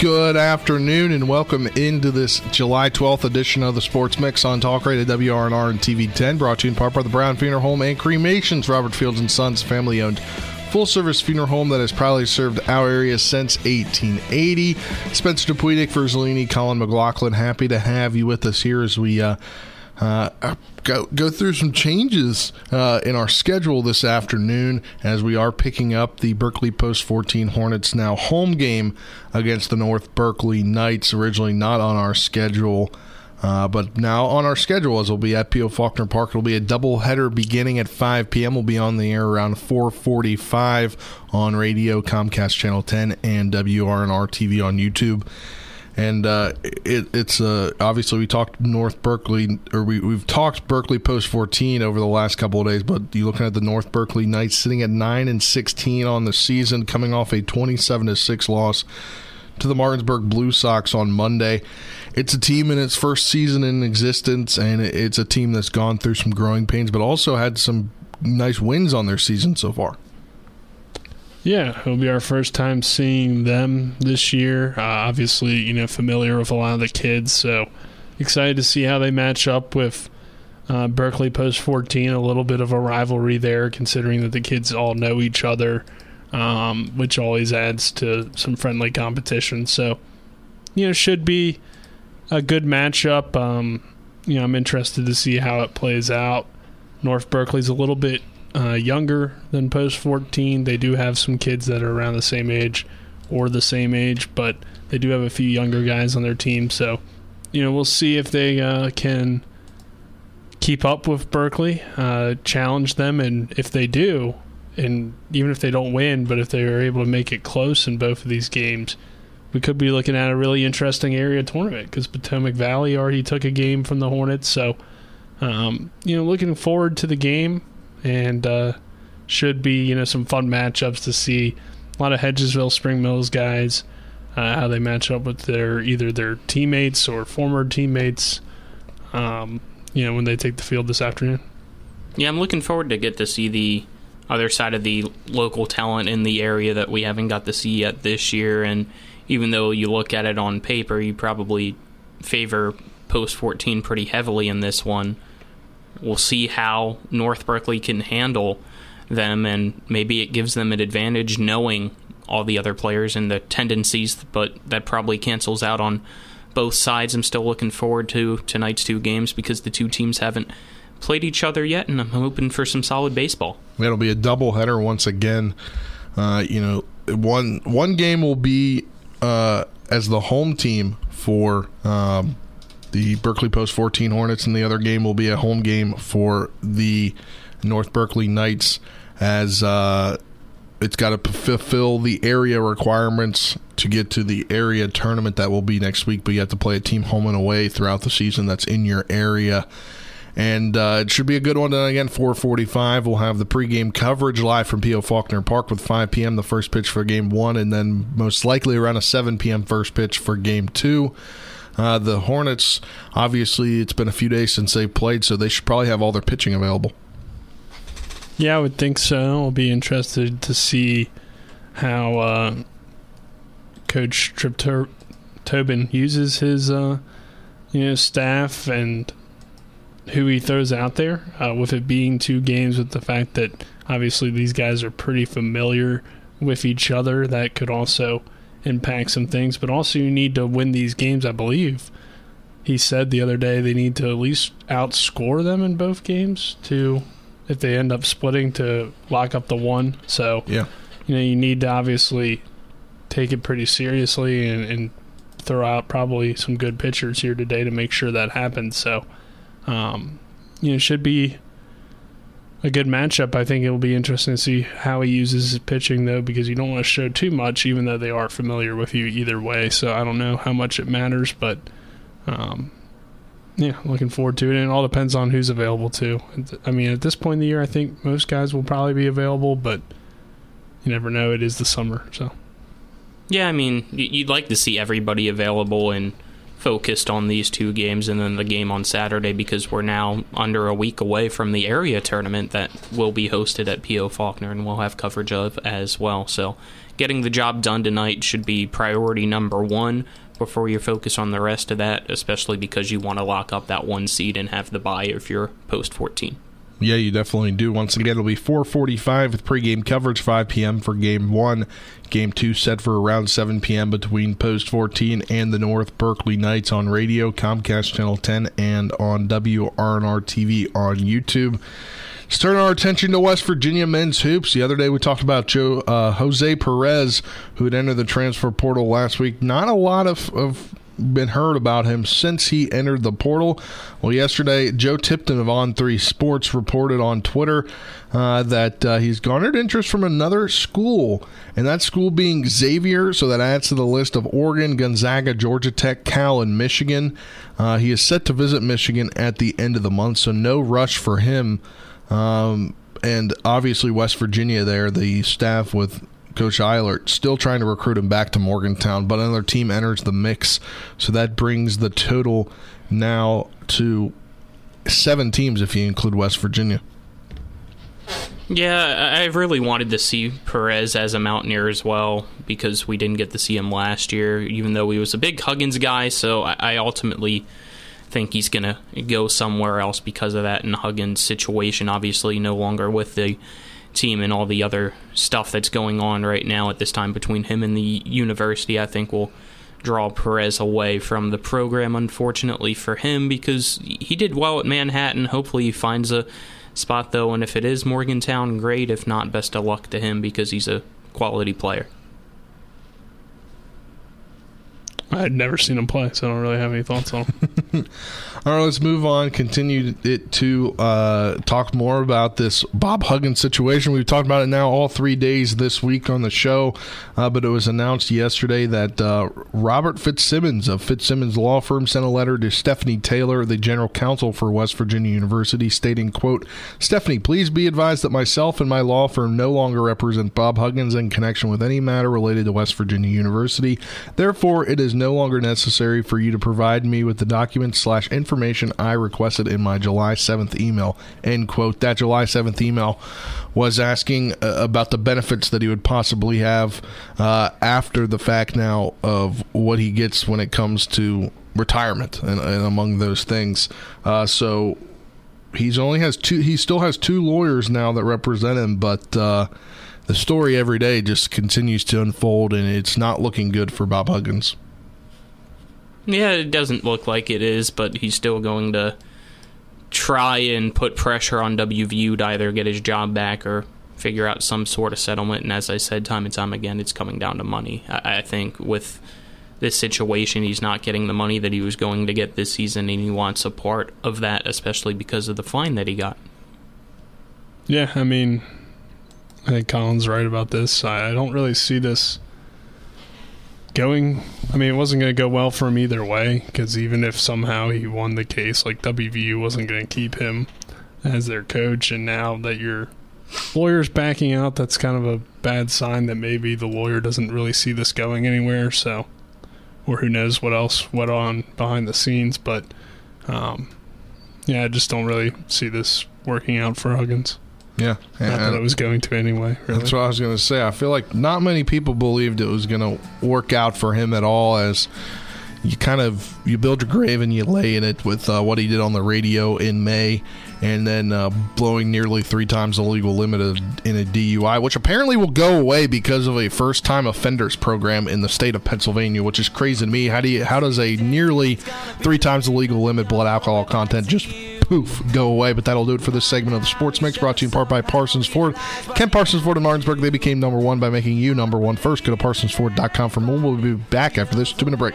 Good afternoon and welcome into this July 12th edition of the Sports Mix on Talk Radio WRNR and TV10, brought to you in part by the Brown Funeral Home and Cremations, Robert Fields and Sons, family owned full service funeral home that has proudly served our area since 1880. Spencer Dupuis, Nick Verzolini, Colin McLaughlin, happy to have you with us here as we uh, uh, go go through some changes uh, in our schedule this afternoon as we are picking up the Berkeley Post 14 Hornets now home game against the North Berkeley Knights. Originally not on our schedule. Uh, but now on our schedule, as we'll be at P.O. Faulkner Park, it'll be a double header beginning at 5 p.m. We'll be on the air around 4:45 on radio, Comcast Channel 10, and WRNR TV on YouTube. And uh, it, it's uh, obviously we talked North Berkeley, or we, we've talked Berkeley Post 14 over the last couple of days. But you're looking at the North Berkeley Knights sitting at nine and 16 on the season, coming off a 27 to six loss to the Martinsburg Blue Sox on Monday. It's a team in its first season in existence, and it's a team that's gone through some growing pains, but also had some nice wins on their season so far. Yeah, it'll be our first time seeing them this year. Uh, obviously, you know, familiar with a lot of the kids, so excited to see how they match up with uh, Berkeley Post 14. A little bit of a rivalry there, considering that the kids all know each other, um, which always adds to some friendly competition. So, you know, should be a good matchup. Um, you know, I'm interested to see how it plays out. North Berkeley's a little bit uh, younger than post 14. They do have some kids that are around the same age or the same age, but they do have a few younger guys on their team. So, you know, we'll see if they uh, can keep up with Berkeley, uh, challenge them, and if they do, and even if they don't win, but if they are able to make it close in both of these games, we could be looking at a really interesting area tournament because Potomac Valley already took a game from the Hornets. So, um, you know, looking forward to the game and uh, should be you know some fun matchups to see. A lot of Hedgesville Spring Mills guys, uh, how they match up with their either their teammates or former teammates. Um, you know when they take the field this afternoon. Yeah, I'm looking forward to get to see the other side of the local talent in the area that we haven't got to see yet this year. And even though you look at it on paper, you probably favor post 14 pretty heavily in this one. We'll see how North Berkeley can handle them, and maybe it gives them an advantage knowing all the other players and the tendencies, but that probably cancels out on both sides. I'm still looking forward to tonight's two games because the two teams haven't played each other yet, and I'm hoping for some solid baseball. It'll be a doubleheader once again. Uh, you know, one one game will be uh, as the home team for um, the Berkeley Post 14 Hornets, and the other game will be a home game for the North Berkeley Knights as uh, it's got to fulfill the area requirements to get to the area tournament that will be next week. But you have to play a team home and away throughout the season that's in your area. And uh, it should be a good one. Again, 4:45, we'll have the pregame coverage live from P.O. Faulkner Park with 5 p.m. the first pitch for Game One, and then most likely around a 7 p.m. first pitch for Game Two. Uh, the Hornets, obviously, it's been a few days since they played, so they should probably have all their pitching available. Yeah, I would think so. I'll be interested to see how uh, Coach Trip Tobin uses his uh, you know staff and who he throws out there. Uh, with it being two games, with the fact that obviously these guys are pretty familiar with each other, that could also impact some things, but also you need to win these games, I believe. He said the other day they need to at least outscore them in both games to if they end up splitting to lock up the one. So yeah, you know you need to obviously take it pretty seriously and, and throw out probably some good pitchers here today to make sure that happens. So um, you know should be a good matchup. I think it'll be interesting to see how he uses his pitching, though, because you don't want to show too much, even though they are familiar with you either way. So I don't know how much it matters, but um, yeah, looking forward to it. And it all depends on who's available too. I mean, at this point in the year, I think most guys will probably be available, but you never know. It is the summer, so. Yeah, I mean, you'd like to see everybody available and focused on these two games and then the game on Saturday because we're now under a week away from the area tournament that will be hosted at P.O. Faulkner and we'll have coverage of as well. So, getting the job done tonight should be priority number one before you focus on the rest of that, especially because you want to lock up that one seed and have the bye if you're post 14. Yeah, you definitely do. Once again, it'll be 4:45 with pregame coverage, 5 p.m. for Game One. Game Two set for around 7 p.m. between Post 14 and the North Berkeley Knights on radio, Comcast Channel 10, and on WRNR TV on YouTube. Let's turn our attention to West Virginia men's hoops. The other day we talked about Joe uh, Jose Perez, who had entered the transfer portal last week. Not a lot of, of been heard about him since he entered the portal. Well, yesterday, Joe Tipton of On Three Sports reported on Twitter uh, that uh, he's garnered interest from another school, and that school being Xavier. So that adds to the list of Oregon, Gonzaga, Georgia Tech, Cal, and Michigan. Uh, he is set to visit Michigan at the end of the month, so no rush for him. Um, and obviously, West Virginia there, the staff with Coach Eilert still trying to recruit him back to Morgantown, but another team enters the mix. So that brings the total now to seven teams if you include West Virginia. Yeah, I really wanted to see Perez as a Mountaineer as well because we didn't get to see him last year, even though he was a big Huggins guy. So I ultimately think he's going to go somewhere else because of that. And Huggins' situation, obviously, no longer with the team and all the other stuff that's going on right now at this time between him and the university, I think will draw Perez away from the program, unfortunately for him, because he did well at Manhattan. Hopefully, he finds a spot, though, and if it is Morgantown, great. If not, best of luck to him because he's a quality player. I'd never seen him play, so I don't really have any thoughts on him. All right, let's move on. Continue it to uh, talk more about this Bob Huggins situation. We've talked about it now all three days this week on the show, uh, but it was announced yesterday that uh, Robert Fitzsimmons of Fitzsimmons Law Firm sent a letter to Stephanie Taylor, the general counsel for West Virginia University, stating, "quote Stephanie, please be advised that myself and my law firm no longer represent Bob Huggins in connection with any matter related to West Virginia University. Therefore, it is no longer necessary for you to provide me with the documents slash information." information I requested in my July 7th email. End quote. That July 7th email was asking uh, about the benefits that he would possibly have uh, after the fact now of what he gets when it comes to retirement and, and among those things. Uh, so he's only has two. He still has two lawyers now that represent him, but uh, the story every day just continues to unfold, and it's not looking good for Bob Huggins. Yeah, it doesn't look like it is, but he's still going to try and put pressure on WVU to either get his job back or figure out some sort of settlement. And as I said time and time again, it's coming down to money. I, I think with this situation, he's not getting the money that he was going to get this season, and he wants a part of that, especially because of the fine that he got. Yeah, I mean, I think Colin's right about this. I don't really see this going. I mean, it wasn't going to go well for him either way because even if somehow he won the case, like WVU wasn't going to keep him as their coach, and now that your lawyer's backing out, that's kind of a bad sign that maybe the lawyer doesn't really see this going anywhere. So, or who knows what else went on behind the scenes, but um, yeah, I just don't really see this working out for Huggins. Yeah, and, not that it was going to anyway. Really. That's what I was going to say. I feel like not many people believed it was going to work out for him at all. As you kind of you build your grave and you lay in it with uh, what he did on the radio in May, and then uh, blowing nearly three times the legal limit in a DUI, which apparently will go away because of a first-time offenders program in the state of Pennsylvania, which is crazy to me. How do you how does a nearly three times the legal limit blood alcohol content just poof, go away. But that'll do it for this segment of the Sports Mix, brought to you in part by Parsons Ford. Kent Parsons Ford in Martinsburg, they became number one by making you number one first. Go to parsonsford.com for more. We'll be back after this two minute break.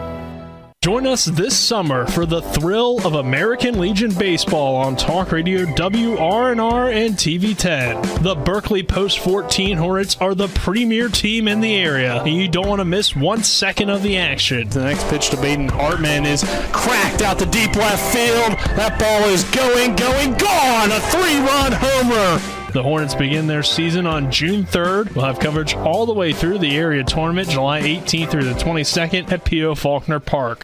Join us this summer for the thrill of American Legion baseball on Talk Radio WRNR and TV10. The Berkeley Post 14 Hornets are the premier team in the area, and you don't want to miss one second of the action. The next pitch to Baden Hartman is cracked out the deep left field. That ball is going, going, gone! A three-run homer. The Hornets begin their season on June 3rd. We'll have coverage all the way through the area tournament, July 18th through the 22nd at P.O. Faulkner Park.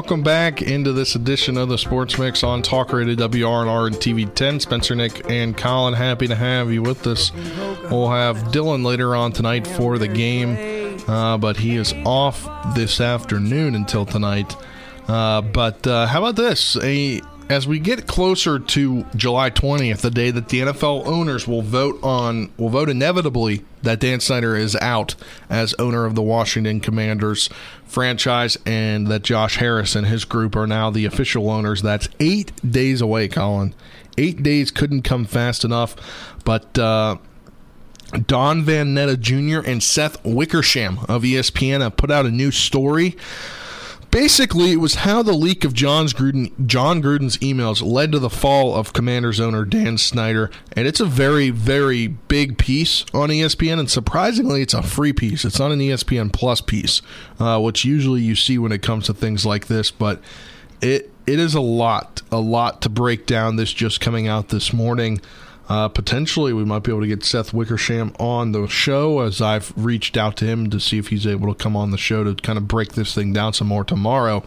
Welcome back into this edition of the Sports Mix on Talk Radio WRNR and TV 10. Spencer, Nick, and Colin, happy to have you with us. We'll have Dylan later on tonight for the game, uh, but he is off this afternoon until tonight. Uh, but uh, how about this? A as we get closer to July 20th, the day that the NFL owners will vote on will vote inevitably that Dan Snyder is out as owner of the Washington Commanders franchise and that Josh Harris and his group are now the official owners. That's 8 days away, Colin. 8 days couldn't come fast enough, but uh, Don Van Natta Jr. and Seth Wickersham of ESPN have put out a new story Basically, it was how the leak of Jon's Gruden, Jon Gruden's emails led to the fall of Commanders owner Dan Snyder, and it's a very, very big piece on ESPN. And surprisingly, it's a free piece. It's not an ESPN Plus piece, uh, which usually you see when it comes to things like this. But it it is a lot, a lot to break down. This just coming out this morning. Uh, potentially, we might be able to get Seth Wickersham on the show as I've reached out to him to see if he's able to come on the show to kind of break this thing down some more tomorrow.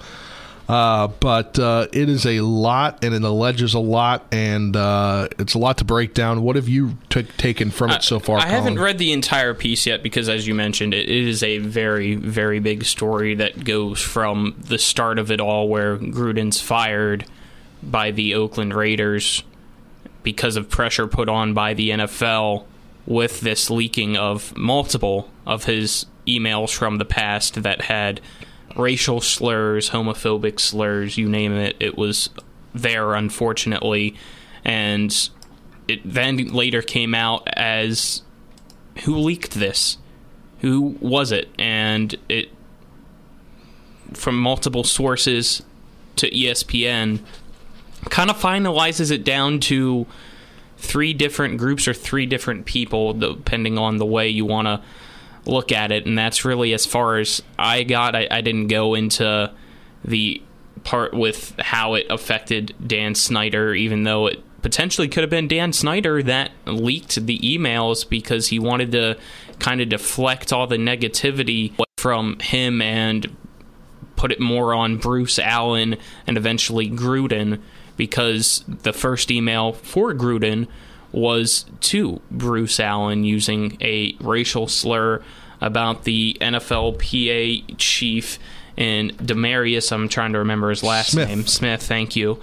Uh, but uh, it is a lot, and it alleges a lot, and uh, it's a lot to break down. What have you t- taken from it so far? I Colin? haven't read the entire piece yet because, as you mentioned, it, it is a very, very big story that goes from the start of it all, where Gruden's fired by the Oakland Raiders because of pressure put on by the NFL with this leaking of multiple of his emails from the past that had racial slurs, homophobic slurs, you name it. It was there, unfortunately. And it then later came out as who leaked this? Who was it? And it, from multiple sources to ESPN, kind of finalizes it down to three different groups or three different people, depending on the way you want to look at it. And that's really as far as I got. I, I didn't go into the part with how it affected Dan Snyder, even though it potentially could have been Dan Snyder that leaked the emails because he wanted to kind of deflect all the negativity from him and put it more on Bruce Allen and eventually Gruden because the first email for Gruden was to Bruce Allen using a racial slur about the NFLPA chief and DeMaurice. I'm trying to remember his last Smith. name. Smith, thank you.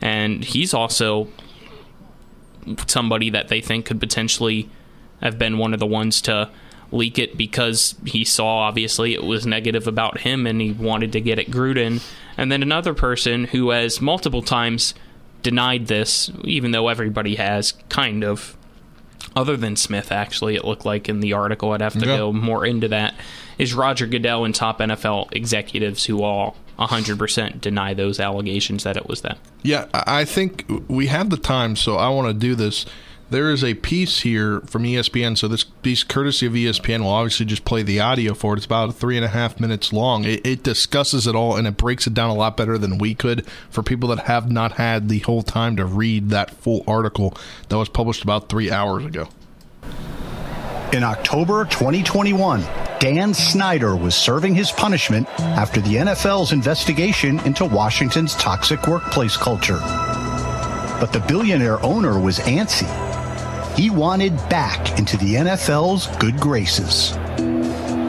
And he's also somebody that they think could potentially have been one of the ones to leak it because he saw obviously it was negative about him and he wanted to get at Gruden. And then another person who has multiple times denied this, even though everybody has kind of. Other than Smith, actually, it looked like in the article, I'd have to Yeah. go more into that, is Roger Goodell and top NFL executives who all 100% deny those allegations that it was them. Yeah, I I think we have the time, so I want to do this. There is a piece here from ESPN. So this piece, courtesy of ESPN, will obviously just play the audio for it. It's about three and a half minutes long. It, it discusses it all and it breaks it down a lot better than we could for people that have not had the whole time to read that full article that was published about three hours ago. In October 2021, Dan Snyder was serving his punishment after the NFL's investigation into Washington's toxic workplace culture. But the billionaire owner was antsy. He wanted back into the NFL's good graces.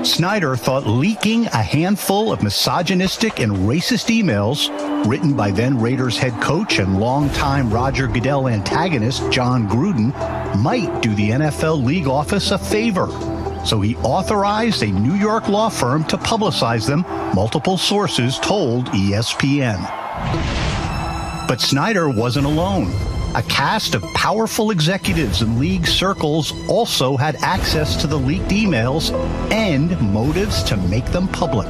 Snyder thought leaking a handful of misogynistic and racist emails written by then Raiders head coach and longtime Roger Goodell antagonist Jon Gruden might do the NFL league office a favor. So he authorized a New York law firm to publicize them, multiple sources told ESPN. But Snyder wasn't alone. A cast of powerful executives in league circles also had access to the leaked emails and motives to make them public.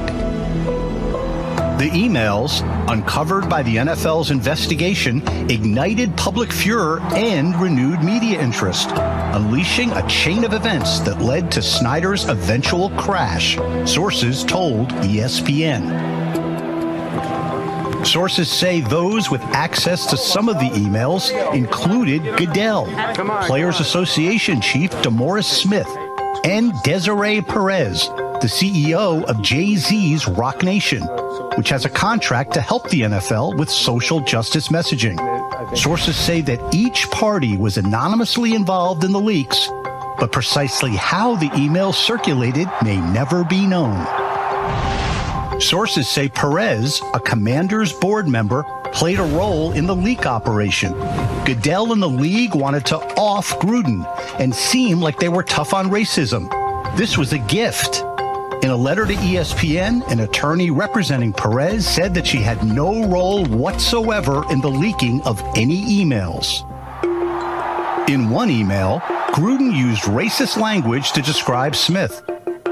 The emails, uncovered by the NFL's investigation, ignited public furor and renewed media interest, unleashing a chain of events that led to Snyder's eventual crash, sources told ESPN. Sources say those with access to some of the emails included Goodell, Players Association Chief DeMaurice Smith, and Desiree Perez, the CEO of Jay Z's Roc Nation, which has a contract to help the NFL with social justice messaging. Sources say that each party was anonymously involved in the leaks, but precisely how the emails circulated may never be known. Sources say Perez, a commander's board member, played a role in the leak operation. Goodell and the league wanted to off Gruden and seem like they were tough on racism. This was a gift. In a letter to ESPN, an attorney representing Perez said that she had no role whatsoever in the leaking of any emails. In one email, Gruden used racist language to describe Smith.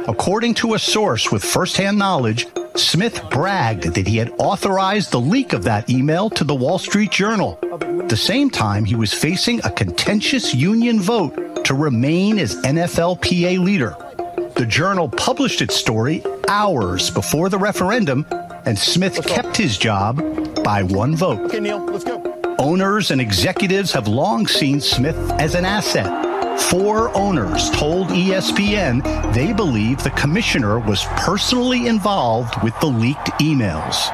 According to a source with firsthand knowledge, Smith bragged that he had authorized the leak of that email to the Wall Street Journal. At the same time, he was facing a contentious union vote to remain as NFLPA leader. The Journal published its story hours before the referendum, and Smith kept his job by one vote. Okay, Neil, let's go. Owners and executives have long seen Smith as an asset. Four owners told ESPN they believe the commissioner was personally involved with the leaked emails.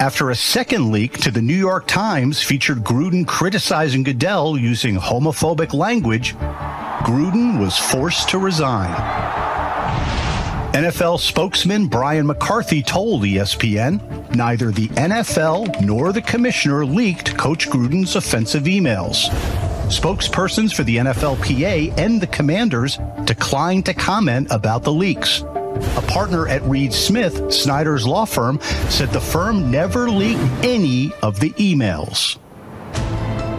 After a second leak to the New York Times featured Gruden criticizing Goodell using homophobic language, Gruden was forced to resign. NFL spokesman Brian McCarthy told ESPN neither the NFL nor the commissioner leaked Coach Gruden's offensive emails. Spokespersons for the NFLPA and the commanders declined to comment about the leaks. A partner at Reed Smith, Snyder's law firm, said the firm never leaked any of the emails.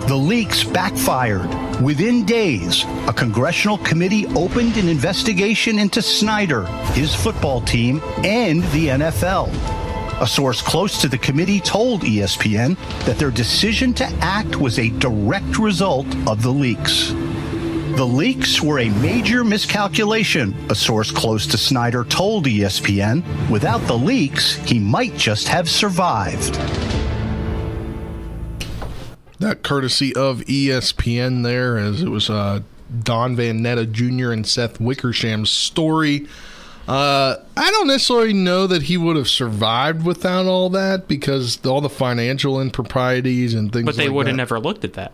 The leaks backfired. Within days, a congressional committee opened an investigation into Snyder, his football team, and the NFL. A source close to the committee told ESPN that their decision to act was a direct result of the leaks. The leaks were a major miscalculation, a source close to Snyder told ESPN. Without the leaks, he might just have survived. That courtesy of ESPN there, as it was uh, Don Van Natta Jr. and Seth Wickersham's story. Uh, I don't necessarily know that he would have survived without all that because all the financial improprieties and things But they like would have never looked at that.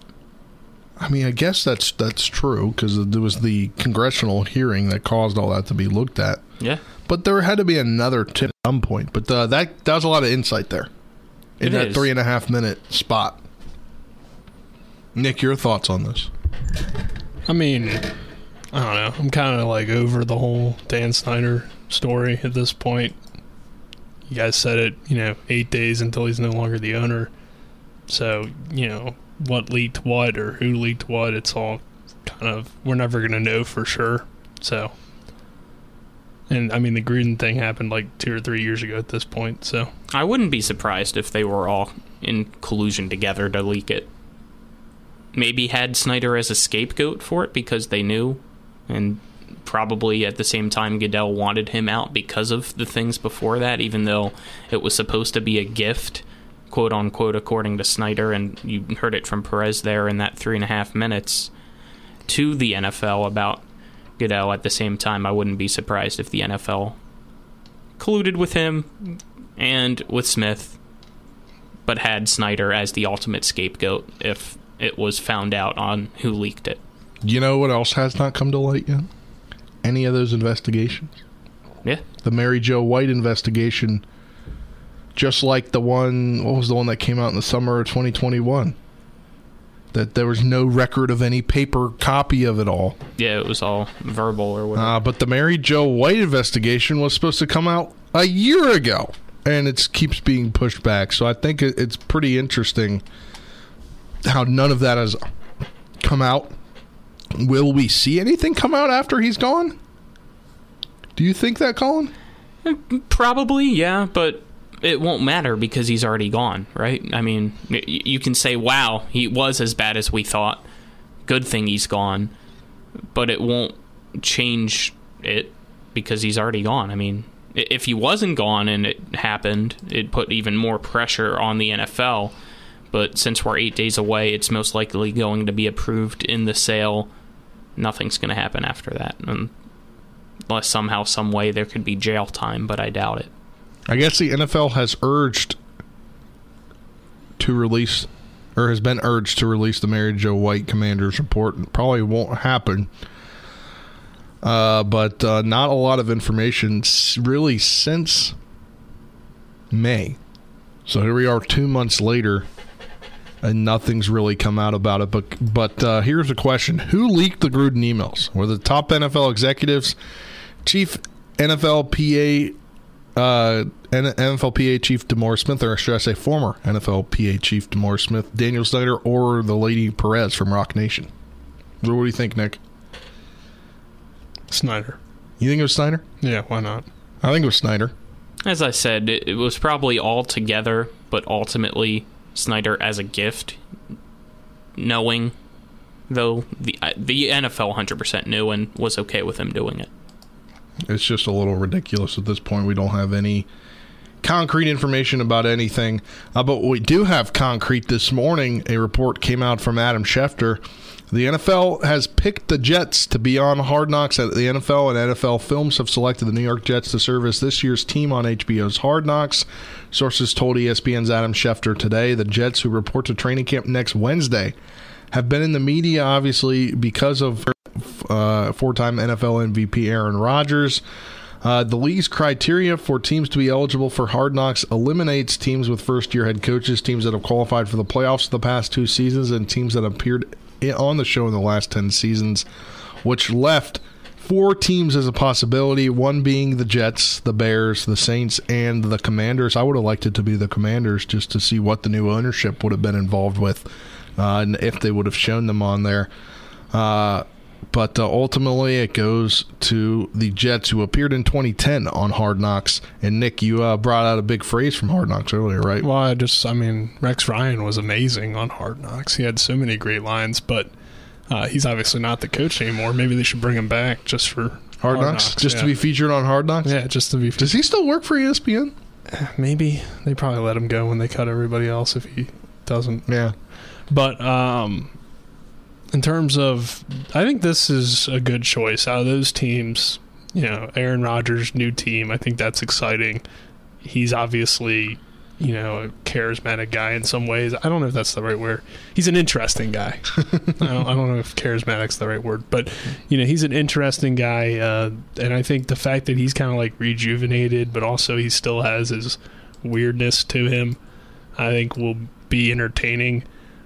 I mean, I guess that's that's true because there was the congressional hearing that caused all that to be looked at. Yeah. But there had to be another tip at some point. But uh, that that was a lot of insight there in It that is. three and a half minute spot. Nick, your thoughts on this? I mean, I don't know. I'm kind of like over the whole Dan Snyder story at this point. You guys said it, you know, eight days until he's no longer the owner. So, you know, what leaked what or who leaked what, it's all kind of, we're never going to know for sure. So, and I mean, the Gruden thing happened like two or three years ago at this point. So, I wouldn't be surprised if they were all in collusion together to leak it. Maybe had Snyder as a scapegoat for it because they knew, and probably at the same time Goodell wanted him out because of the things before that, even though it was supposed to be a gift, quote unquote, according to Snyder, and you heard it from Perez there in that three and a half minutes to the NFL about Goodell. At the same time, I wouldn't be surprised if the NFL colluded with him and with Smith, but had Snyder as the ultimate scapegoat if it was found out on who leaked it. You know what else has not come to light yet? Any of those investigations? Yeah. The Mary Jo White investigation, just like the one, what was the one that came out in the summer of 2021? That there was no record of any paper copy of it all. Yeah, it was all verbal or whatever. Uh, but the Mary Jo White investigation was supposed to come out a year ago, and it keeps being pushed back. So I think it- it's pretty interesting how none of that has come out. Will we see anything come out after he's gone? Do you think that, Colin? Eh, probably, yeah, but it won't matter because he's already gone, right? I mean, you can say, wow, he was as bad as we thought. Good thing he's gone. But it won't change it because he's already gone. I mean, if he wasn't gone and it happened, it'd put even more pressure on the NFL. But since we're eight days away, it's most likely going to be approved in the sale. Nothing's going to happen after that. Unless somehow, some way, there could be jail time, but I doubt it. I guess the NFL has urged to release, or has been urged to release the Mary Jo White Commander's report. It probably won't happen. Uh, but uh, not a lot of information really since May. So here we are, two months later, and nothing's really come out about it. But but uh, here's a question: Who leaked the Gruden emails? Were the top NFL executives, chief NFLPA uh, N- NFLPA Chief Demore Smith, or should I say former NFLPA Chief Demore Smith, Daniel Snyder, or the lady Perez from Roc Nation? What do you think, Nick? Snyder. You think it was Snyder? Yeah, why not? I think it was Snyder. As I said, it, it was probably all together, but ultimately Snyder as a gift, knowing though the uh, the NFL 100% knew and was okay with him doing it. It's just a little ridiculous at this point. We don't have any concrete information about anything. Uh, but we do have concrete this morning. A report came out from Adam Schefter. The NFL has picked the Jets to be on Hard Knocks at the NFL, and NFL Films have selected the New York Jets to serve as this year's team on HBO's Hard Knocks. Sources told ESPN's Adam Schefter today the Jets, who report to training camp next Wednesday, have been in the media obviously because of uh, four-time NFL MVP Aaron Rodgers. Uh, the league's criteria for teams to be eligible for Hard Knocks eliminates teams with first-year head coaches, teams that have qualified for the playoffs the past two seasons, and teams that appeared on the show in the last ten seasons, which left four teams as a possibility. One being the Jets, the Bears, the Saints, and the Commanders. I would have liked it to be the Commanders just to see what the new ownership would have been involved with, uh, and if they would have shown them on there. Uh, but uh, ultimately, it goes to the Jets, who appeared in 2010 on Hard Knocks. And Nick, you uh, brought out a big phrase from Hard Knocks earlier, right? Well, I just, I mean, Rex Ryan was amazing on Hard Knocks. He had so many great lines, but uh, he's obviously not the coach anymore. Maybe they should bring him back just for Hard, Knocks, just to be featured on Hard Knocks. Yeah, just to be. Featured. Does he still work for ESPN? Maybe they probably let him go when they cut everybody else if he doesn't. Yeah. But um, in terms of, I think this is a good choice out of those teams. You know, Aaron Rodgers' new team. I think that's exciting. He's obviously you know, a charismatic guy in some ways. I don't know if that's the right word. He's an interesting guy. I, don't, I don't know if charismatic's the right word, but you know, he's an interesting guy, uh, and I think the fact that he's kind of like rejuvenated, but also he still has his weirdness to him, I think will be entertaining.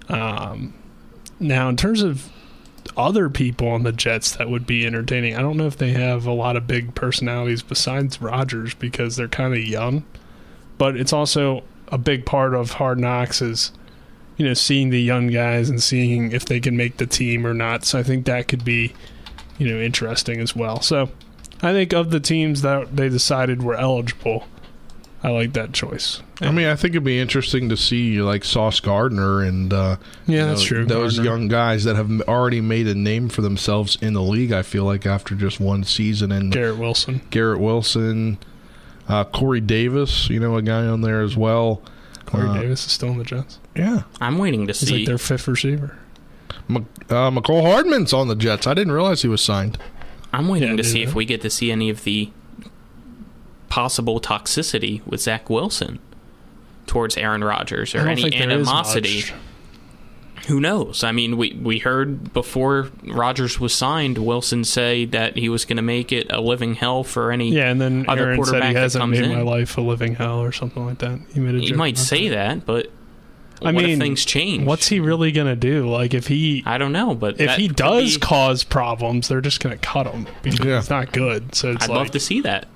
Um, now, in terms of other people on the Jets that would be entertaining, I don't know if they have a lot of big personalities besides Rodgers because they're kind of young but it's also a big part of Hard Knocks is you know seeing the young guys and seeing if they can make the team or not. So I think that could be you know interesting as well. So I think of the teams that they decided were eligible, I like that choice. I mean, I think it'd be interesting to see like Sauce Gardner and uh, yeah, you that's true. Sauce Gardner. young guys that have already made a name for themselves in the league. I feel like after just one season and Garrett Wilson, Garrett Wilson, uh, Corey Davis, you know, a guy on there as well. Corey Uh, Davis is still in the Jets. Yeah, I'm waiting to He's see. like their fifth receiver. Mc, uh, Mecole Hardman's on the Jets. I didn't realize he was signed. I'm waiting Yeah, to see dude. if we get to see any of the possible toxicity with Zach Wilson towards Aaron Rodgers or any think there is animosity. Who knows? I mean, we we heard before Rodgers was signed, Wilson say that he was going to make it a living hell for any Yeah, and then other Aaron said quarterback he that hasn't comes made in. my life a living hell or something like that. He made a He might say that, but I what if mean, things change? What's he really gonna do? Like if he I don't know, but if he does be- cause problems, they're just gonna cut him because Yeah. it's not good. So it's I'd like love to see that.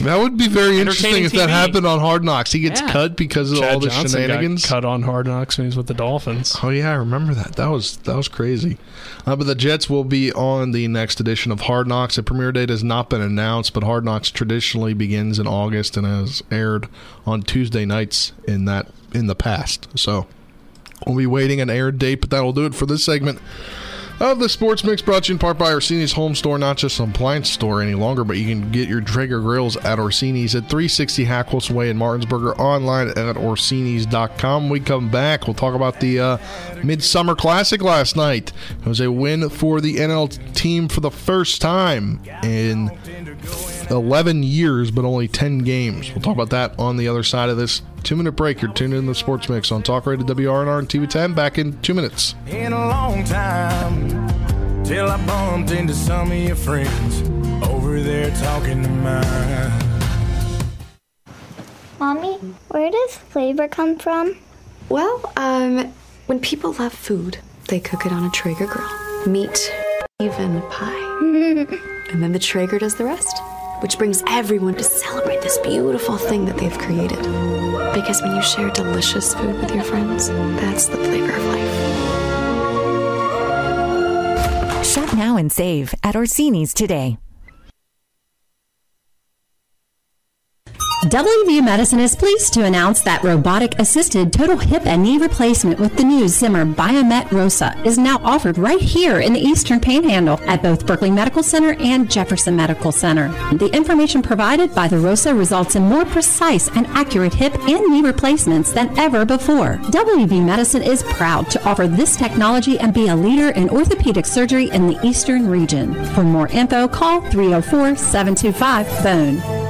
That would be very interesting Entertaining if that TV. happened on Hard Knocks. He gets Yeah. cut because of Chad all the Johnson shenanigans. got cut on Hard Knocks when he was with the Dolphins. Oh yeah, I remember that. That was that was crazy. Uh, but the Jets will be on the next edition of Hard Knocks. The premiere date has not been announced, but Hard Knocks traditionally begins in August and has aired on Tuesday nights in that in the past. So we'll be waiting an air date, but that'll do it for this segment of the Sports Mix brought to you in part by Orsini's Home Store, not just an appliance store any longer, but you can get your Traeger grills at Orsini's at 360 Hackles Way in Martinsburg online at Orsinis.com. We come back, we'll talk about the uh, Midsummer Classic last night. It was a win for the NL team for the first time in 11 years, but only 10 games. We'll talk about that on the other side of this two minute break. You're tuned in to the Sports Mix on Talk Radio WRNR and TV10. Back in two minutes. in a long time till I bumped into some of your friends over there talking to mine. Mommy, where does flavor come from? Well, um, when people love food, they cook it on a Traeger grill. Meat, even pie. and then the Traeger does the rest, which brings everyone to celebrate this beautiful thing that they've created. Because when you share delicious food with your friends, that's the flavor of life. Shop now and save at Orsini's today. WVU Medicine is pleased to announce that robotic assisted total hip and knee replacement with the new Zimmer Biomet Rosa is now offered right here in the Eastern Panhandle at both Berkeley Medical Center and Jefferson Medical Center. The information provided by the Rosa results in more precise and accurate hip and knee replacements than ever before. WV Medicine is proud to offer this technology and be a leader in orthopedic surgery in the Eastern region. For more info, call 304 725 BONE.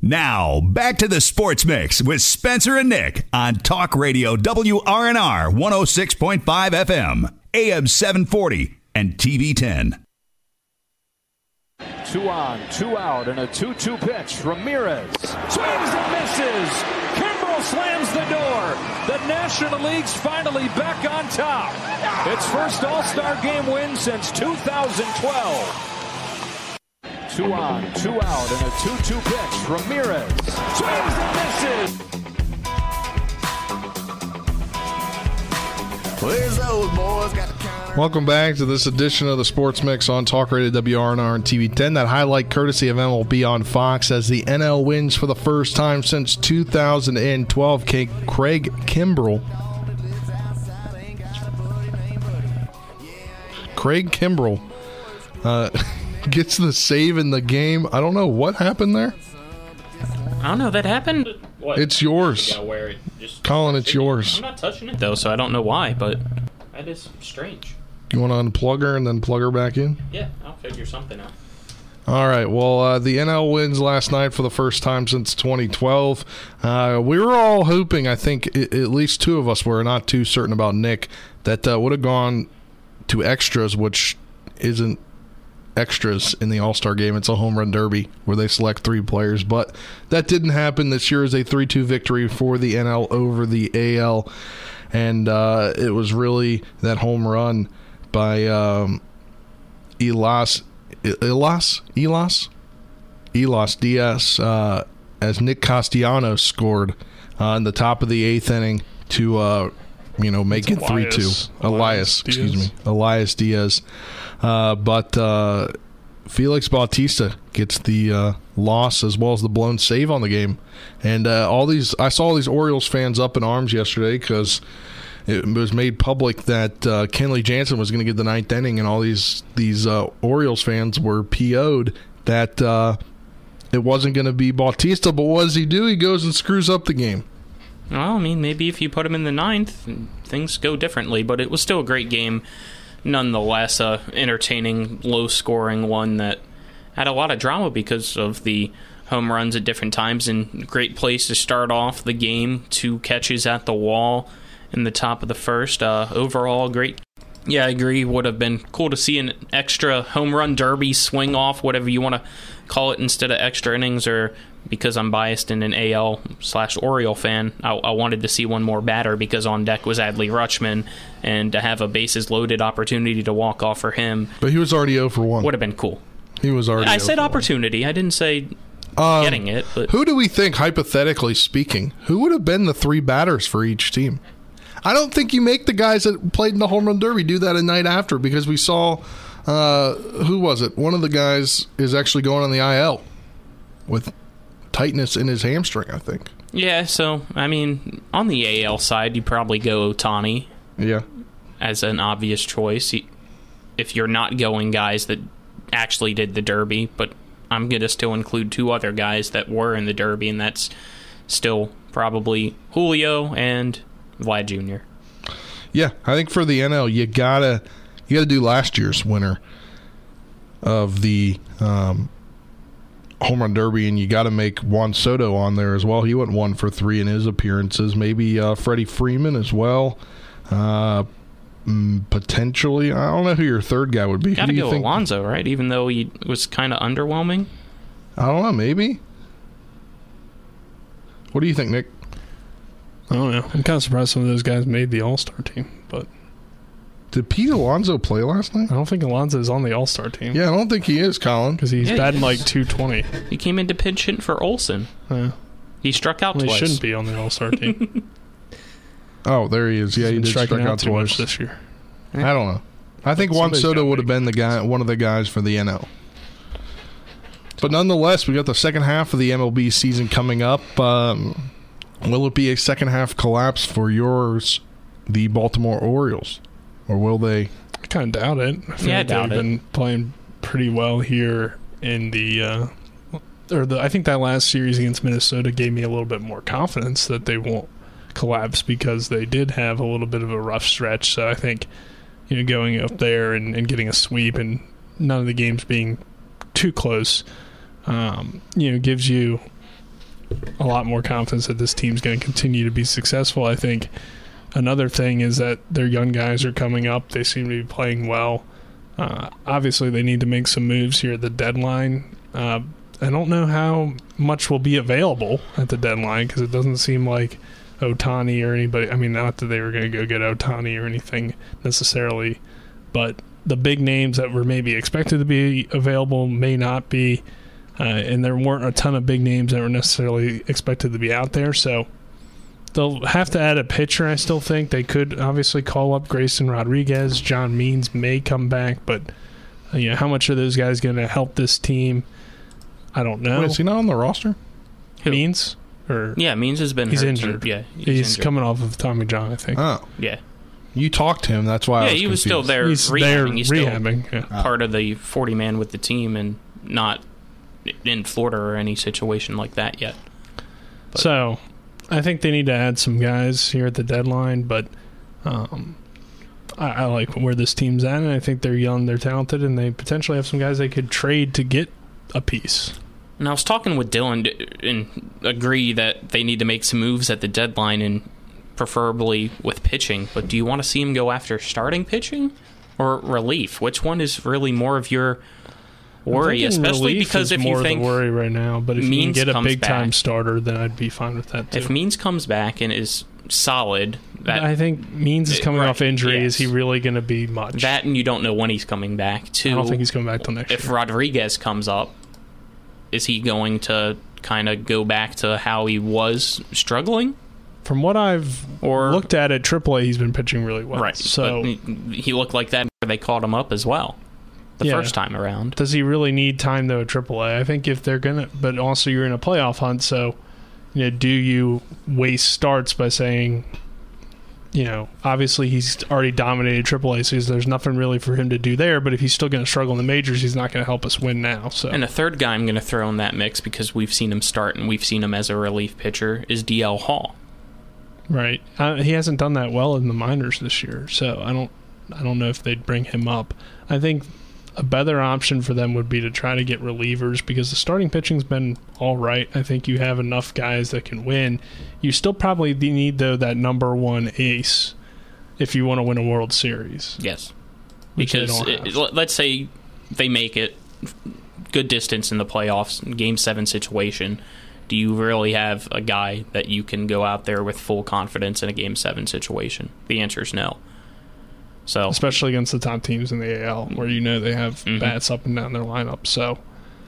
Now, back to the Sports Mix with Spencer and Nick on Talk Radio WRNR 106.5 FM, AM 740, and TV 10. Two on, two out, and a 2 2 pitch. Ramirez swings and misses. Kimbrel ball slams the door. The National League's finally back on top. Its first All Star game win since 2012. Two on, two out, and a 2 2 pitch. Ramirez swings and misses. Welcome back to this edition of the Sports Mix on Talk Radio WRNR and TV 10. That highlight courtesy of MLB on Fox as the NL wins for the first time since 2012. Craig Kimbrel. Craig Kimbrel uh, gets the save in the game. I don't know what happened there. I don't know that happened. What? It's yours. You wear it. Just Colin, it's yours. I'm not touching it though, so I don't know why, but that is strange. You want to unplug her and then plug her back in? Yeah, I'll figure something out. All right. Well, uh, the NL wins last night for the first time since 2012. Uh, we were all hoping, I think, I- at least two of us were not too certain about Nick, that uh, would have gone to extras, which isn't extras in the All Star game. It's a home run derby where they select three players. But that didn't happen. This year is a 3 2 victory for the NL over the AL. And uh, it was really that home run by um, Elas, Elas, Elas, Elas Diaz uh, as Nick Castellanos scored uh, in the top of the eighth inning to uh, you know make It's it three two. Elias. Elias, excuse me, Elias Diaz. Uh, but uh, Felix Bautista gets the uh, loss as well as the blown save on the game, and uh, all these I saw all these Orioles fans up in arms yesterday because it was made public that uh, Kenley Jansen was going to get the ninth inning, and all these these uh, Orioles fans were PO'd that uh, it wasn't going to be Bautista. But what does he do? He goes and screws up the game. Well, I mean, maybe if you put him in the ninth, things go differently. But it was still a great game, nonetheless. A entertaining, low-scoring one that had a lot of drama because of the home runs at different times. And great place to start off the game. Two catches at the wall in the top of the first. Uh, overall, great. Yeah, I agree. Would have been cool to see an extra home run derby swing off, whatever you want to call it, instead of extra innings. Or because I'm biased and an AL slash Oriole fan, I, I wanted to see one more batter because on deck was Adley Rutschman, and to have a bases loaded opportunity to walk off for him But he was already 0 for 1. would have been cool. He was already. I 0 said for 1. opportunity. I didn't say Um, getting it, but Who do we think, hypothetically speaking, who would have been the three batters for each team? I don't think you make the guys that played in the home run derby do that a night after because we saw uh, who was it? One of the guys is actually going on the IL with tightness in his hamstring. I think. yeah. So I mean, on the AL side, you probably go Ohtani. Yeah. as an obvious choice if you're not going guys that actually did the derby but i'm going to still include two other guys that were in the derby and that's still probably julio and vlad jr Yeah, I think for the NL, you gotta you gotta do last year's winner of the um, home run derby, and you got to make Juan Soto on there as well. He went one for three in his appearances. Maybe uh, Freddie Freeman as well. Uh, mm, potentially, I don't know who your third guy would be. Who gotta do you go think? Alonso right even though he was kind of underwhelming I don't know. Maybe. What do you think, Nick? I don't know. I'm kind of surprised some of those guys made the All Star team, but Did Pete Alonso play last night? I don't think Alonso's on the All Star team. Yeah, I don't think he is, Colin. because he's Yeah, batting he like is. 220. he came into pinch hit for olson Yeah. he struck out Well, he twice shouldn't be on the All Star team. Oh, there he is. Yeah, He's he been did striking strike out too much twice. this year. I don't know. I think Juan Somebody's Soto gotta would have make been the guy, one of the guys for the NL. But nonetheless, we got the second half of the MLB season coming up. Um, will it be a second half collapse for yours, the Baltimore Orioles, or will they? I kind of doubt it. I feel Yeah, I like doubt they've it. been playing pretty well here in the. Uh, or the, I think that last series against Minnesota gave me a little bit more confidence that they won't collapse because they did have a little bit of a rough stretch. So I think, you know, going up there and, and getting a sweep and none of the games being too close, um, you know, gives you a lot more confidence that this team's going to continue to be successful. I think another thing is that their young guys are coming up. They seem to be playing well. Uh, obviously, they need to make some moves here at the deadline. Uh, I don't know how much will be available at the deadline because it doesn't seem like Ohtani or anybody. I mean, not that they were going to go get Ohtani or anything necessarily, but the big names that were maybe expected to be available may not be, uh, and there weren't a ton of big names that were necessarily expected to be out there. So they'll have to add a pitcher. I still think they could obviously call up Grayson Rodriguez. John Means may come back, but uh, you know how much are those guys going to help this team? I don't know. Wait, is he not on the roster? Means or Yeah, Means has been he's hurt, injured. too. Yeah, he's, injured. coming off of Tommy John, I think. Oh, Yeah. you talked to him. That's why. I yeah, was he was still there He's rehabbing. there He's still rehabbing, yeah. part of the 40 man with the team and not in Florida or any situation like that yet. So, I think they need to add some guys here at the deadline, but um, I, I like where this team's at, and I think they're young, they're talented, and they potentially have some guys they could trade to get a piece. And I was talking with Dylan and agree that they need to make some moves at the deadline and preferably with pitching. But do you want to see him go after starting pitching or relief? Which one is really more of your worry? Especially because if more you of the think worry right now, but if you can get a big time starter, then I'd be fine with that too. if Means comes back and is solid, that I think Means is coming right, off injury. yes. Is he really going to be much? that and you don't know when he's coming back. Too, I don't think he's coming back till next if year. Rodriguez comes up, is he going to kind of go back to how he was struggling? From what I've Or looked at at AAA, he's been pitching really well. right, So he looked like that. They called him up as well the Yeah. first time around. Does he really need time though at AAA? I think if they're gonna, but also you're in a playoff hunt, so you know, do you waste starts by saying, you know, obviously he's already dominated AAA, so there's nothing really for him to do there. But if he's still going to struggle in the majors, he's not going to help us win now. So And a third guy I'm going to throw in that mix because we've seen him start and we've seen him as a relief pitcher is DL Hall. Right. Uh, he hasn't done that well in the minors this year, so I don't I don't know if they'd bring him up. I think a better option for them would be to try to get relievers because the starting pitching's been all right. I think you have enough guys that can win. You still probably need though that number 1 ace if you want to win a World Series. Yes. Because it- let's say they make it good distance in the playoffs, game seven situation. Do you really have a guy that you can go out there with full confidence in a game seven situation? The answer is no. So Especially against the top teams in the AL where you know they have Mhm. bats up and down their lineup. So,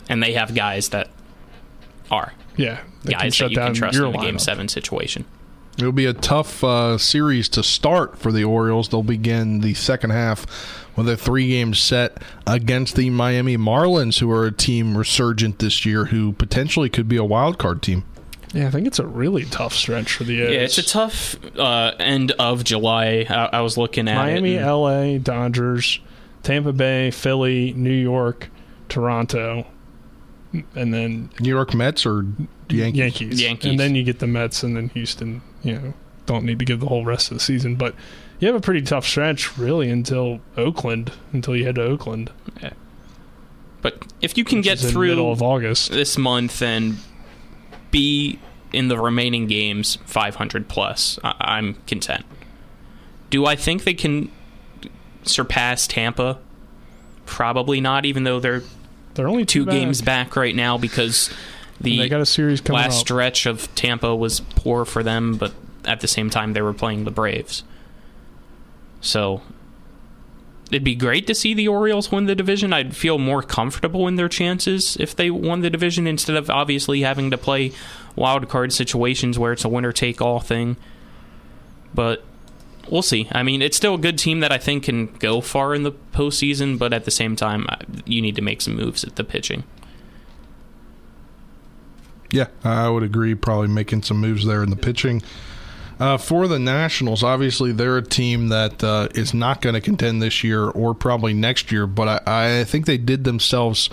and they have guys that are yeah, they can guys shut that you down can trust your in a game seven situation. It'll be a tough uh, series to start for the Orioles. They'll begin the second half with a three game set against the Miami Marlins, who are a team resurgent this year, who potentially could be a wild card team. Yeah, I think it's a really tough stretch for the A's. Yeah, it's a tough uh, end of July. I, I was looking at Miami, it. and- LA, Dodgers, Tampa Bay, Philly, New York, Toronto, and then New York Mets or Yankees? Yankees. Yankees. And then you get the Mets and then Houston, you know, don't need to give the whole rest of the season, but you have a pretty tough stretch really until Oakland, until you head to Oakland. But if you can Which get is in through middle of August. this month and be in the remaining games 500 plus, I- I'm content. Do I think they can surpass Tampa? Probably not, even though they're They're only two two back. games back right now because the they got a series last up. stretch of Tampa was poor for them, but at the same time they were playing the Braves. So it'd be great to see the Orioles win the division. I'd feel more comfortable in their chances if they won the division instead of obviously having to play wild card situations where it's a winner take all thing. But we'll see. I mean, it's still a good team that I think can go far in the postseason, but at the same time, you need to make some moves at the pitching. Yeah, I would agree. Probably making some moves there in the pitching. Uh, for the Nationals, obviously they're a team that uh, is not going to contend this year or probably next year, but I, I think they did themselves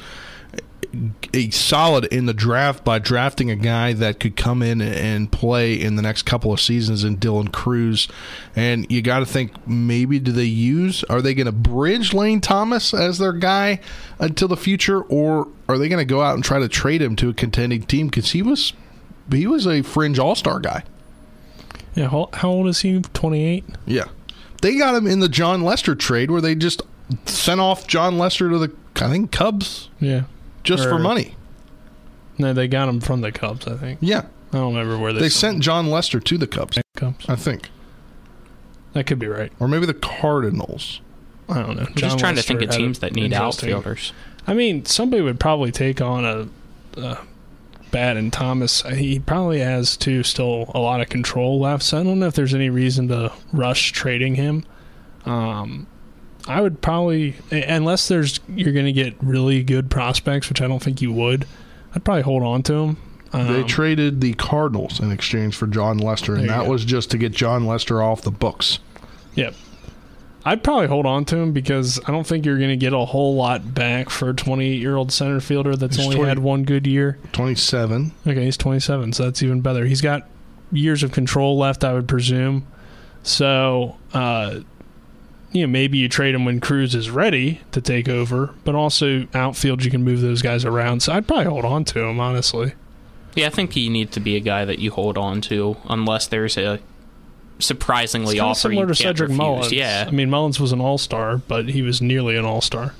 a solid in the draft by drafting a guy that could come in and play in the next couple of seasons in Dylan Crews. And you got to think maybe do they use are they going to bridge Lane Thomas as their guy until the future or are they going to go out and try to trade him to a contending team cuz he was he was a fringe all-star guy. Yeah, how, how old is he? 28? Yeah. They got him in the Jon Lester trade where they just sent off Jon Lester to the I think Cubs Yeah. just for money. No, they got him from the Cubs, I think. Yeah. I don't remember where they, They sent sent Jon Lester to the Cubs. Cubs. I think. That could be right. Or maybe the Cardinals. I don't know. I'm just trying to think of teams that need outfielders. I mean, somebody would probably take on a, a Bat and Thomas. He probably has too still a lot of control left. So I don't know if there's any reason to rush trading him. Um, I would probably, unless there's you're going to get really good prospects, which I don't think you would. I'd probably hold on to him. Um, they traded the Cardinals in exchange for Jon Lester, and that go. was just to get Jon Lester off the books. Yep. I'd probably hold on to him because I don't think you're going to get a whole lot back for a 28 year old center fielder that's He's only 20 had one good year. 27. Okay, he's 27, so that's even better. He's got years of control left, I would presume. So, uh, you know, maybe you trade him when Crews is ready to take over, but also outfield, you can move those guys around. So I'd probably hold on to him, honestly. Yeah, I think you need to be a guy that you hold on to unless there's a surprisingly It's offer similar you to Cedric refuse. Mullins. Yeah, I mean, Mullins was an all star, but he was nearly an all star.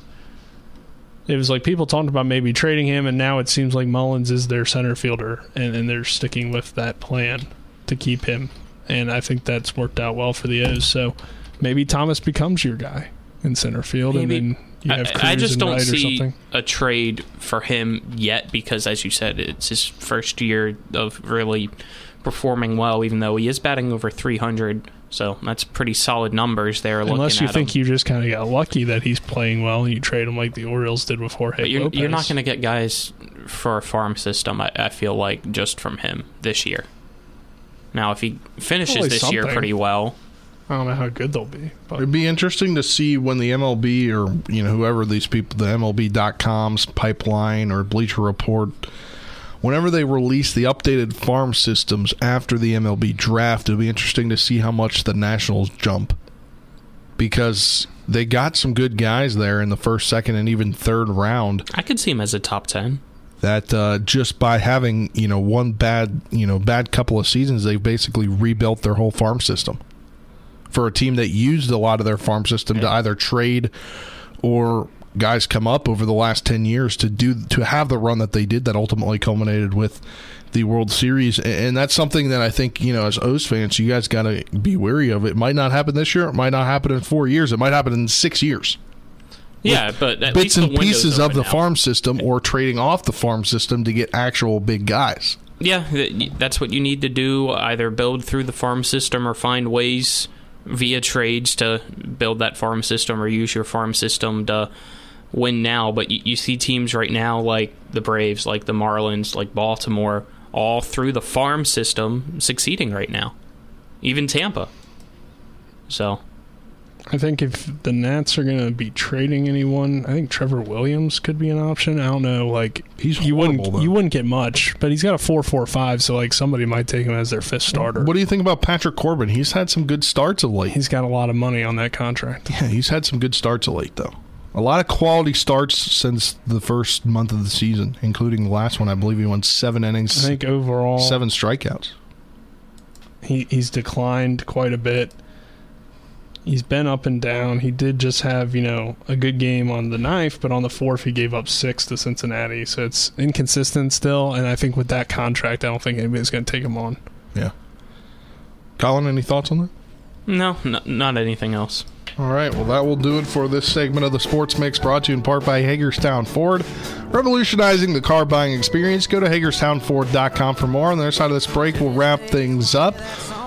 It was like people talked about maybe trading him, and now it seems like Mullins is their center fielder, and, and they're sticking with that plan to keep him. And I think that's worked out well for the O's. So maybe Thomas becomes your guy in center field, Maybe. and then you have I, I just don't see a trade for him yet because, as you said, it's his first year of really performing well. Even though he is batting over 300, so that's pretty solid numbers there. Unless looking you at think him. you just kind of got lucky that he's playing well, and you trade him like the Orioles did before. Jorge But you're, Lopez. you're not going to get guys for a farm system. I, I feel like just from him this year. Now, if he finishes Probably this year pretty well, I don't know how good they'll be. But It'd be interesting to see when the MLB or you know whoever these people, the MLB.com's pipeline or Bleacher Report, whenever they release the updated farm systems after the MLB draft, it'll be interesting to see how much the Nationals jump because they got some good guys there in the first, second, and even third round. I could see him as a top 10. That uh, just by having you know one bad you know bad couple of seasons, they've basically rebuilt their whole farm system for a team that used a lot of their farm system to either trade or guys come up over the last 10 years to do to have the run that they did that ultimately culminated with the World Series. And that's something that I think you know as O's fans you guys got to be wary of. It might not happen this year. It might not happen in 4 years. It might happen in 6 years. Yeah, but bits and pieces of the now. farm system or trading off the farm system to get actual big guys. Yeah, that's what you need to do. Either build through the farm system or find ways via trades to build that farm system or use your farm system to win now. But you, you see teams right now like the Braves, like the Marlins, like Baltimore, all through the farm system succeeding right now. Even Tampa. So I think if the Nats are going to be trading anyone, I think Trevor Williams could be an option. I don't know, like he's you wouldn't horrible, though. you wouldn't get much, but he's got a four four five, so like somebody might take him as their fifth starter. What do you think about Patrick Corbin? He's had some good starts of late. He's got a lot of money on that contract. Yeah, he's had some good starts of late, though. A lot of quality starts since the first month of the season, including the last one. I believe he won seven innings, I think overall seven strikeouts. he he's declined quite a bit. He's been up and down. He did just have, you know, a good game on the knife, but on the fourth he gave up six to Cincinnati. So it's inconsistent still, and I think with that contract I don't think anybody's gonna take him on. Yeah. Colin, any thoughts on that? no, n- not anything else. All right, well, that will do it for this segment of the Sports Mix brought to you in part by Hagerstown Ford. Revolutionizing the car buying experience. Go to HagerstownFord.com for more. On the other side of this break, we'll wrap things up.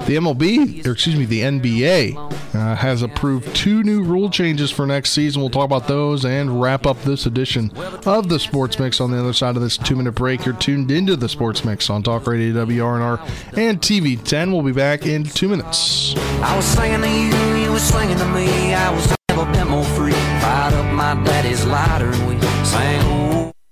The MLB, or excuse me, the NBA, uh, has approved two new rule changes for next season. We'll talk about those and wrap up this edition of the Sports Mix on the other side of this two minute break. You're tuned into the Sports Mix on Talk Radio WRNR and TV 10. We'll be back in two minutes. Was singing to me. I was never been more free. Fired up my daddy's lighter and we sang.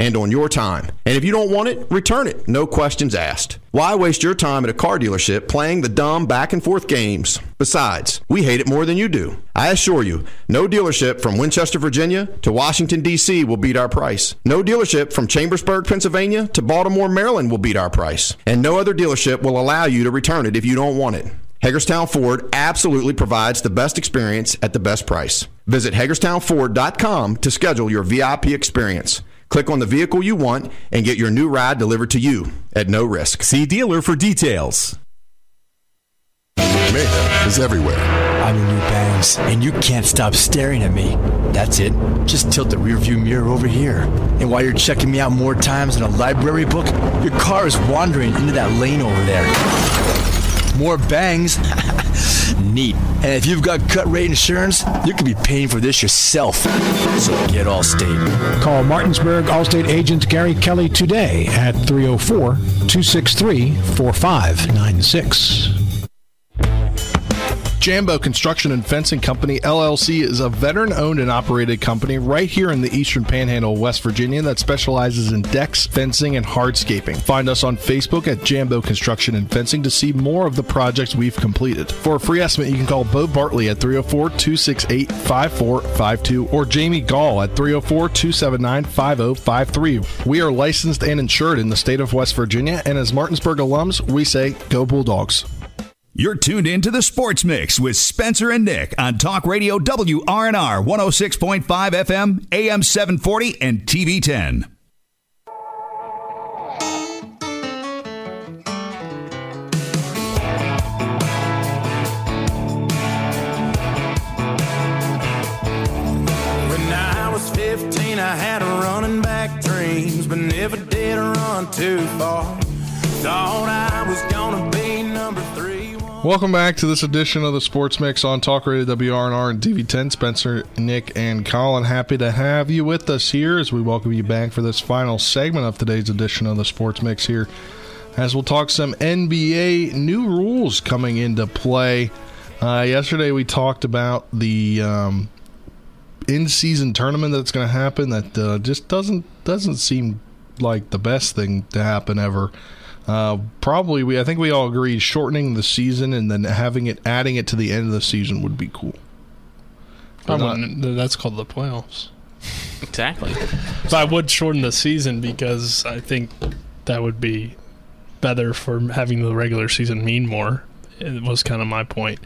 And on your time. And if you don't want it, return it. No questions asked. Why waste your time at a car dealership playing the dumb back and forth games? Besides, we hate it more than you do. I assure you, no dealership from Winchester, Virginia to Washington, D.C. will beat our price. No dealership from Chambersburg, Pennsylvania to Baltimore, Maryland will beat our price. And no other dealership will allow you to return it if you don't want it. Hagerstown Ford absolutely provides the best experience at the best price. Visit HagerstownFord.com to schedule your VIP experience. Click on the vehicle you want and get your new ride delivered to you at no risk. See dealer for details. Mayhem is everywhere. I'm your new bangs, and you can't stop staring at me. That's it. Just tilt the rearview mirror over here. And while you're checking me out more times than a library book, your car is wandering into that lane over there. More bangs. Neat. And if you've got cut rate insurance, you could be paying for this yourself. So get Allstate. Call Martinsburg Allstate agent Gary Kelly today at 304 263 4596. Jambo Construction and Fencing Company LLC is a veteran owned and operated company right here in the Eastern Panhandle West Virginia that specializes in decks, fencing, and hardscaping. Find us on Facebook at Jambo Construction and Fencing to see more of the projects we've completed. For a free estimate, you can call Bo Bartley at 304 268 5452 or Jamie Gall at 304 279 5053. We are licensed and insured in the state of West Virginia, and as Martinsburg alums, we say, Go Bulldogs. You're tuned in to the Sports Mix with Spencer and Nick on Talk Radio WRNR 106.5 FM, AM 740, and TV 10. When I was 15, I had running back dreams, but never did run too far. Thought I was Welcome back to this edition of the Sports Mix on Talk Radio WRNR and TV10. Spencer, Nick, and Colin, happy to have you with us here as we welcome you back for this final segment of today's edition of the Sports Mix here. As we'll talk some NBA new rules coming into play. Uh, yesterday we talked about the um, in-season tournament that's going to happen that uh, just doesn't doesn't seem like the best thing to happen ever. Uh, probably we I think we all agreed shortening the season and then having it adding it to the end of the season would be cool. I wouldn't, that's called the playoffs. Exactly. But I would shorten the season because I think that would be better for having the regular season mean more. It was kind of my point.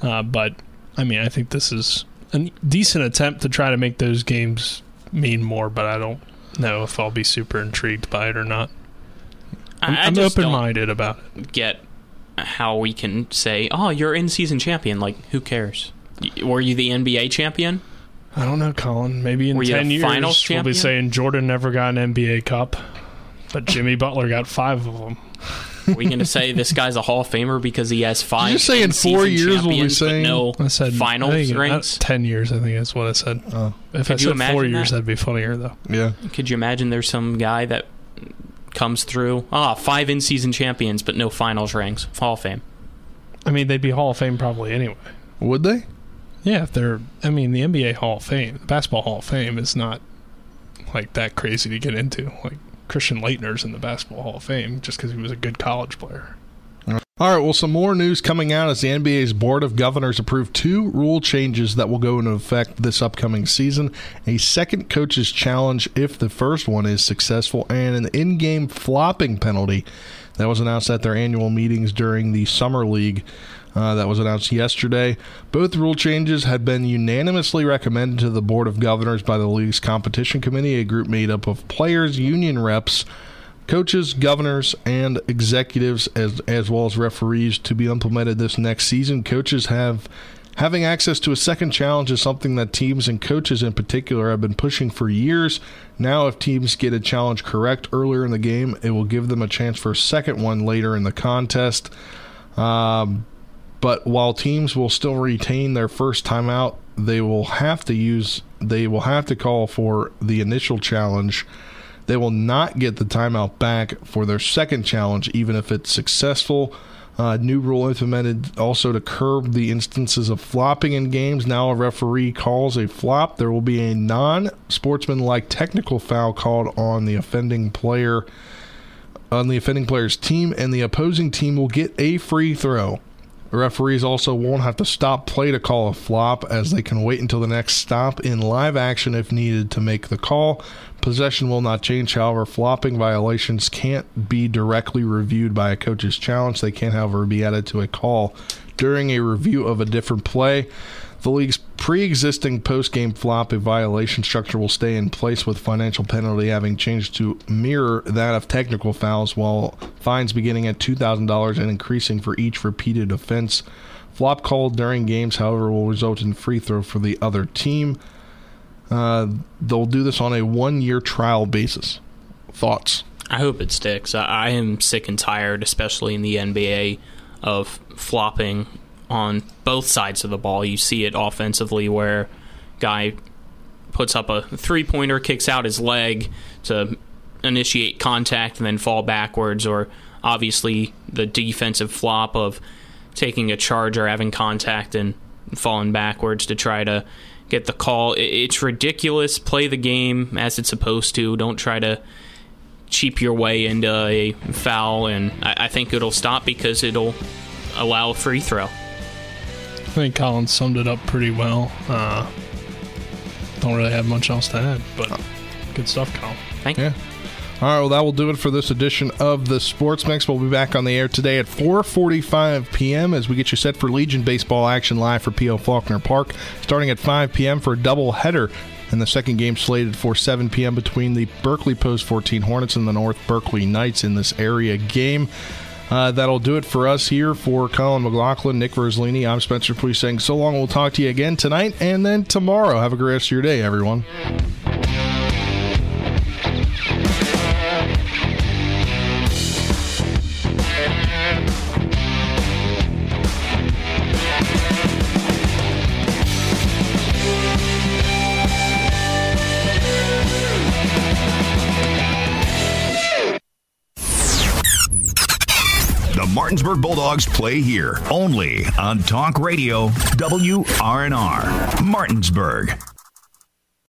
Uh, but I mean, I think this is a decent attempt to try to make those games mean more. But I don't know if I'll be super intrigued by it or not. I'm, I I'm open minded about it. Get how we can say, "Oh, you're in season champion." Like, who cares? Y- Were you the NBA champion? I don't know, Colin. Maybe in Were ten the years finals we'll be saying Jordan never got an NBA cup, but Jimmy Butler got five of them. Are we going to say this guy's a Hall of Famer because he has five? you say in four years we'll be saying- no I said finals I think, uh, rings? ten years, I think that's what I said. Oh. if Could I said four years, that? that'd be funnier though. Yeah. Could you imagine there's some guy that comes through? Ah, five in-season champions, but no finals rings. Hall of Fame. I mean, they'd be Hall of Fame probably anyway. Would they? Yeah, if they're. I mean, the NBA Hall of Fame, the Basketball Hall of Fame is not like that crazy to get into. Like Christian Laettner's in the Basketball Hall of Fame just because he was a good college player. All right, well, some more news coming out as the NBA's Board of Governors approved two rule changes that will go into effect this upcoming season. A second coach's challenge if the first one is successful, and an in game flopping penalty that was announced at their annual meetings during the Summer League. Uh, that was announced yesterday. Both rule changes had been unanimously recommended to the Board of Governors by the league's competition committee, a group made up of players, union reps, coaches, governors, and executives, as as well as referees, to be implemented this next season. Coaches have having access to a second challenge is something that teams and coaches in particular have been pushing for years. Now, if teams get a challenge correct earlier in the game, it will give them a chance for a second one later in the contest. Um, but while teams will still retain their first timeout, they will have to use they will have to call for the initial challenge. They will not get the timeout back for their second challenge, even if it's successful. Uh, new rule implemented also to curb the instances of flopping in games. Now, a referee calls a flop. There will be a non sportsmanlike technical foul called on the offending player on the offending player's team, and the opposing team will get a free throw. The referees also won't have to stop play to call a flop, as they can wait until the next stop in live action if needed to make the call. Possession will not change, however, flopping violations can't be directly reviewed by a coach's challenge. They can, however, be added to a call during a review of a different play. The league's pre existing post game flop violation structure will stay in place with financial penalty having changed to mirror that of technical fouls, while fines beginning at $2,000 and increasing for each repeated offense. Flop called during games, however, will result in free throw for the other team. Uh, they'll do this on a one year trial basis. Thoughts? I hope it sticks. I, I am sick and tired, especially in the NBA, of flopping on both sides of the ball. You see it offensively where guy puts up a three pointer, kicks out his leg to initiate contact and then fall backwards, or obviously the defensive flop of taking a charge or having contact and falling backwards to try to get the call. It's ridiculous. Play the game as it's supposed to. Don't try to cheap your way into a foul, and I think it'll stop because it'll allow a free throw. I think Colin summed it up pretty well. Uh, don't really have much else to add, but good stuff, Colin. Thank you. Yeah. All right, well, that will do it for this edition of the Sports Mix. We'll be back on the air today at 4:45 p.m. as we get you set for Legion baseball action live for P.O. Faulkner Park, starting at 5 p.m. for a double header. And the second game slated for 7 p.m. between the Berkeley Post 14 Hornets and the North Berkeley Knights in this area game. Uh, that'll do it for us here for Colin McLaughlin, Nick Verzolini. I'm Spencer DuPuis saying so long. We'll talk to you again tonight and then tomorrow. Have a great rest of your day, everyone. Bulldogs play here only on Talk Radio WRNR Martinsburg.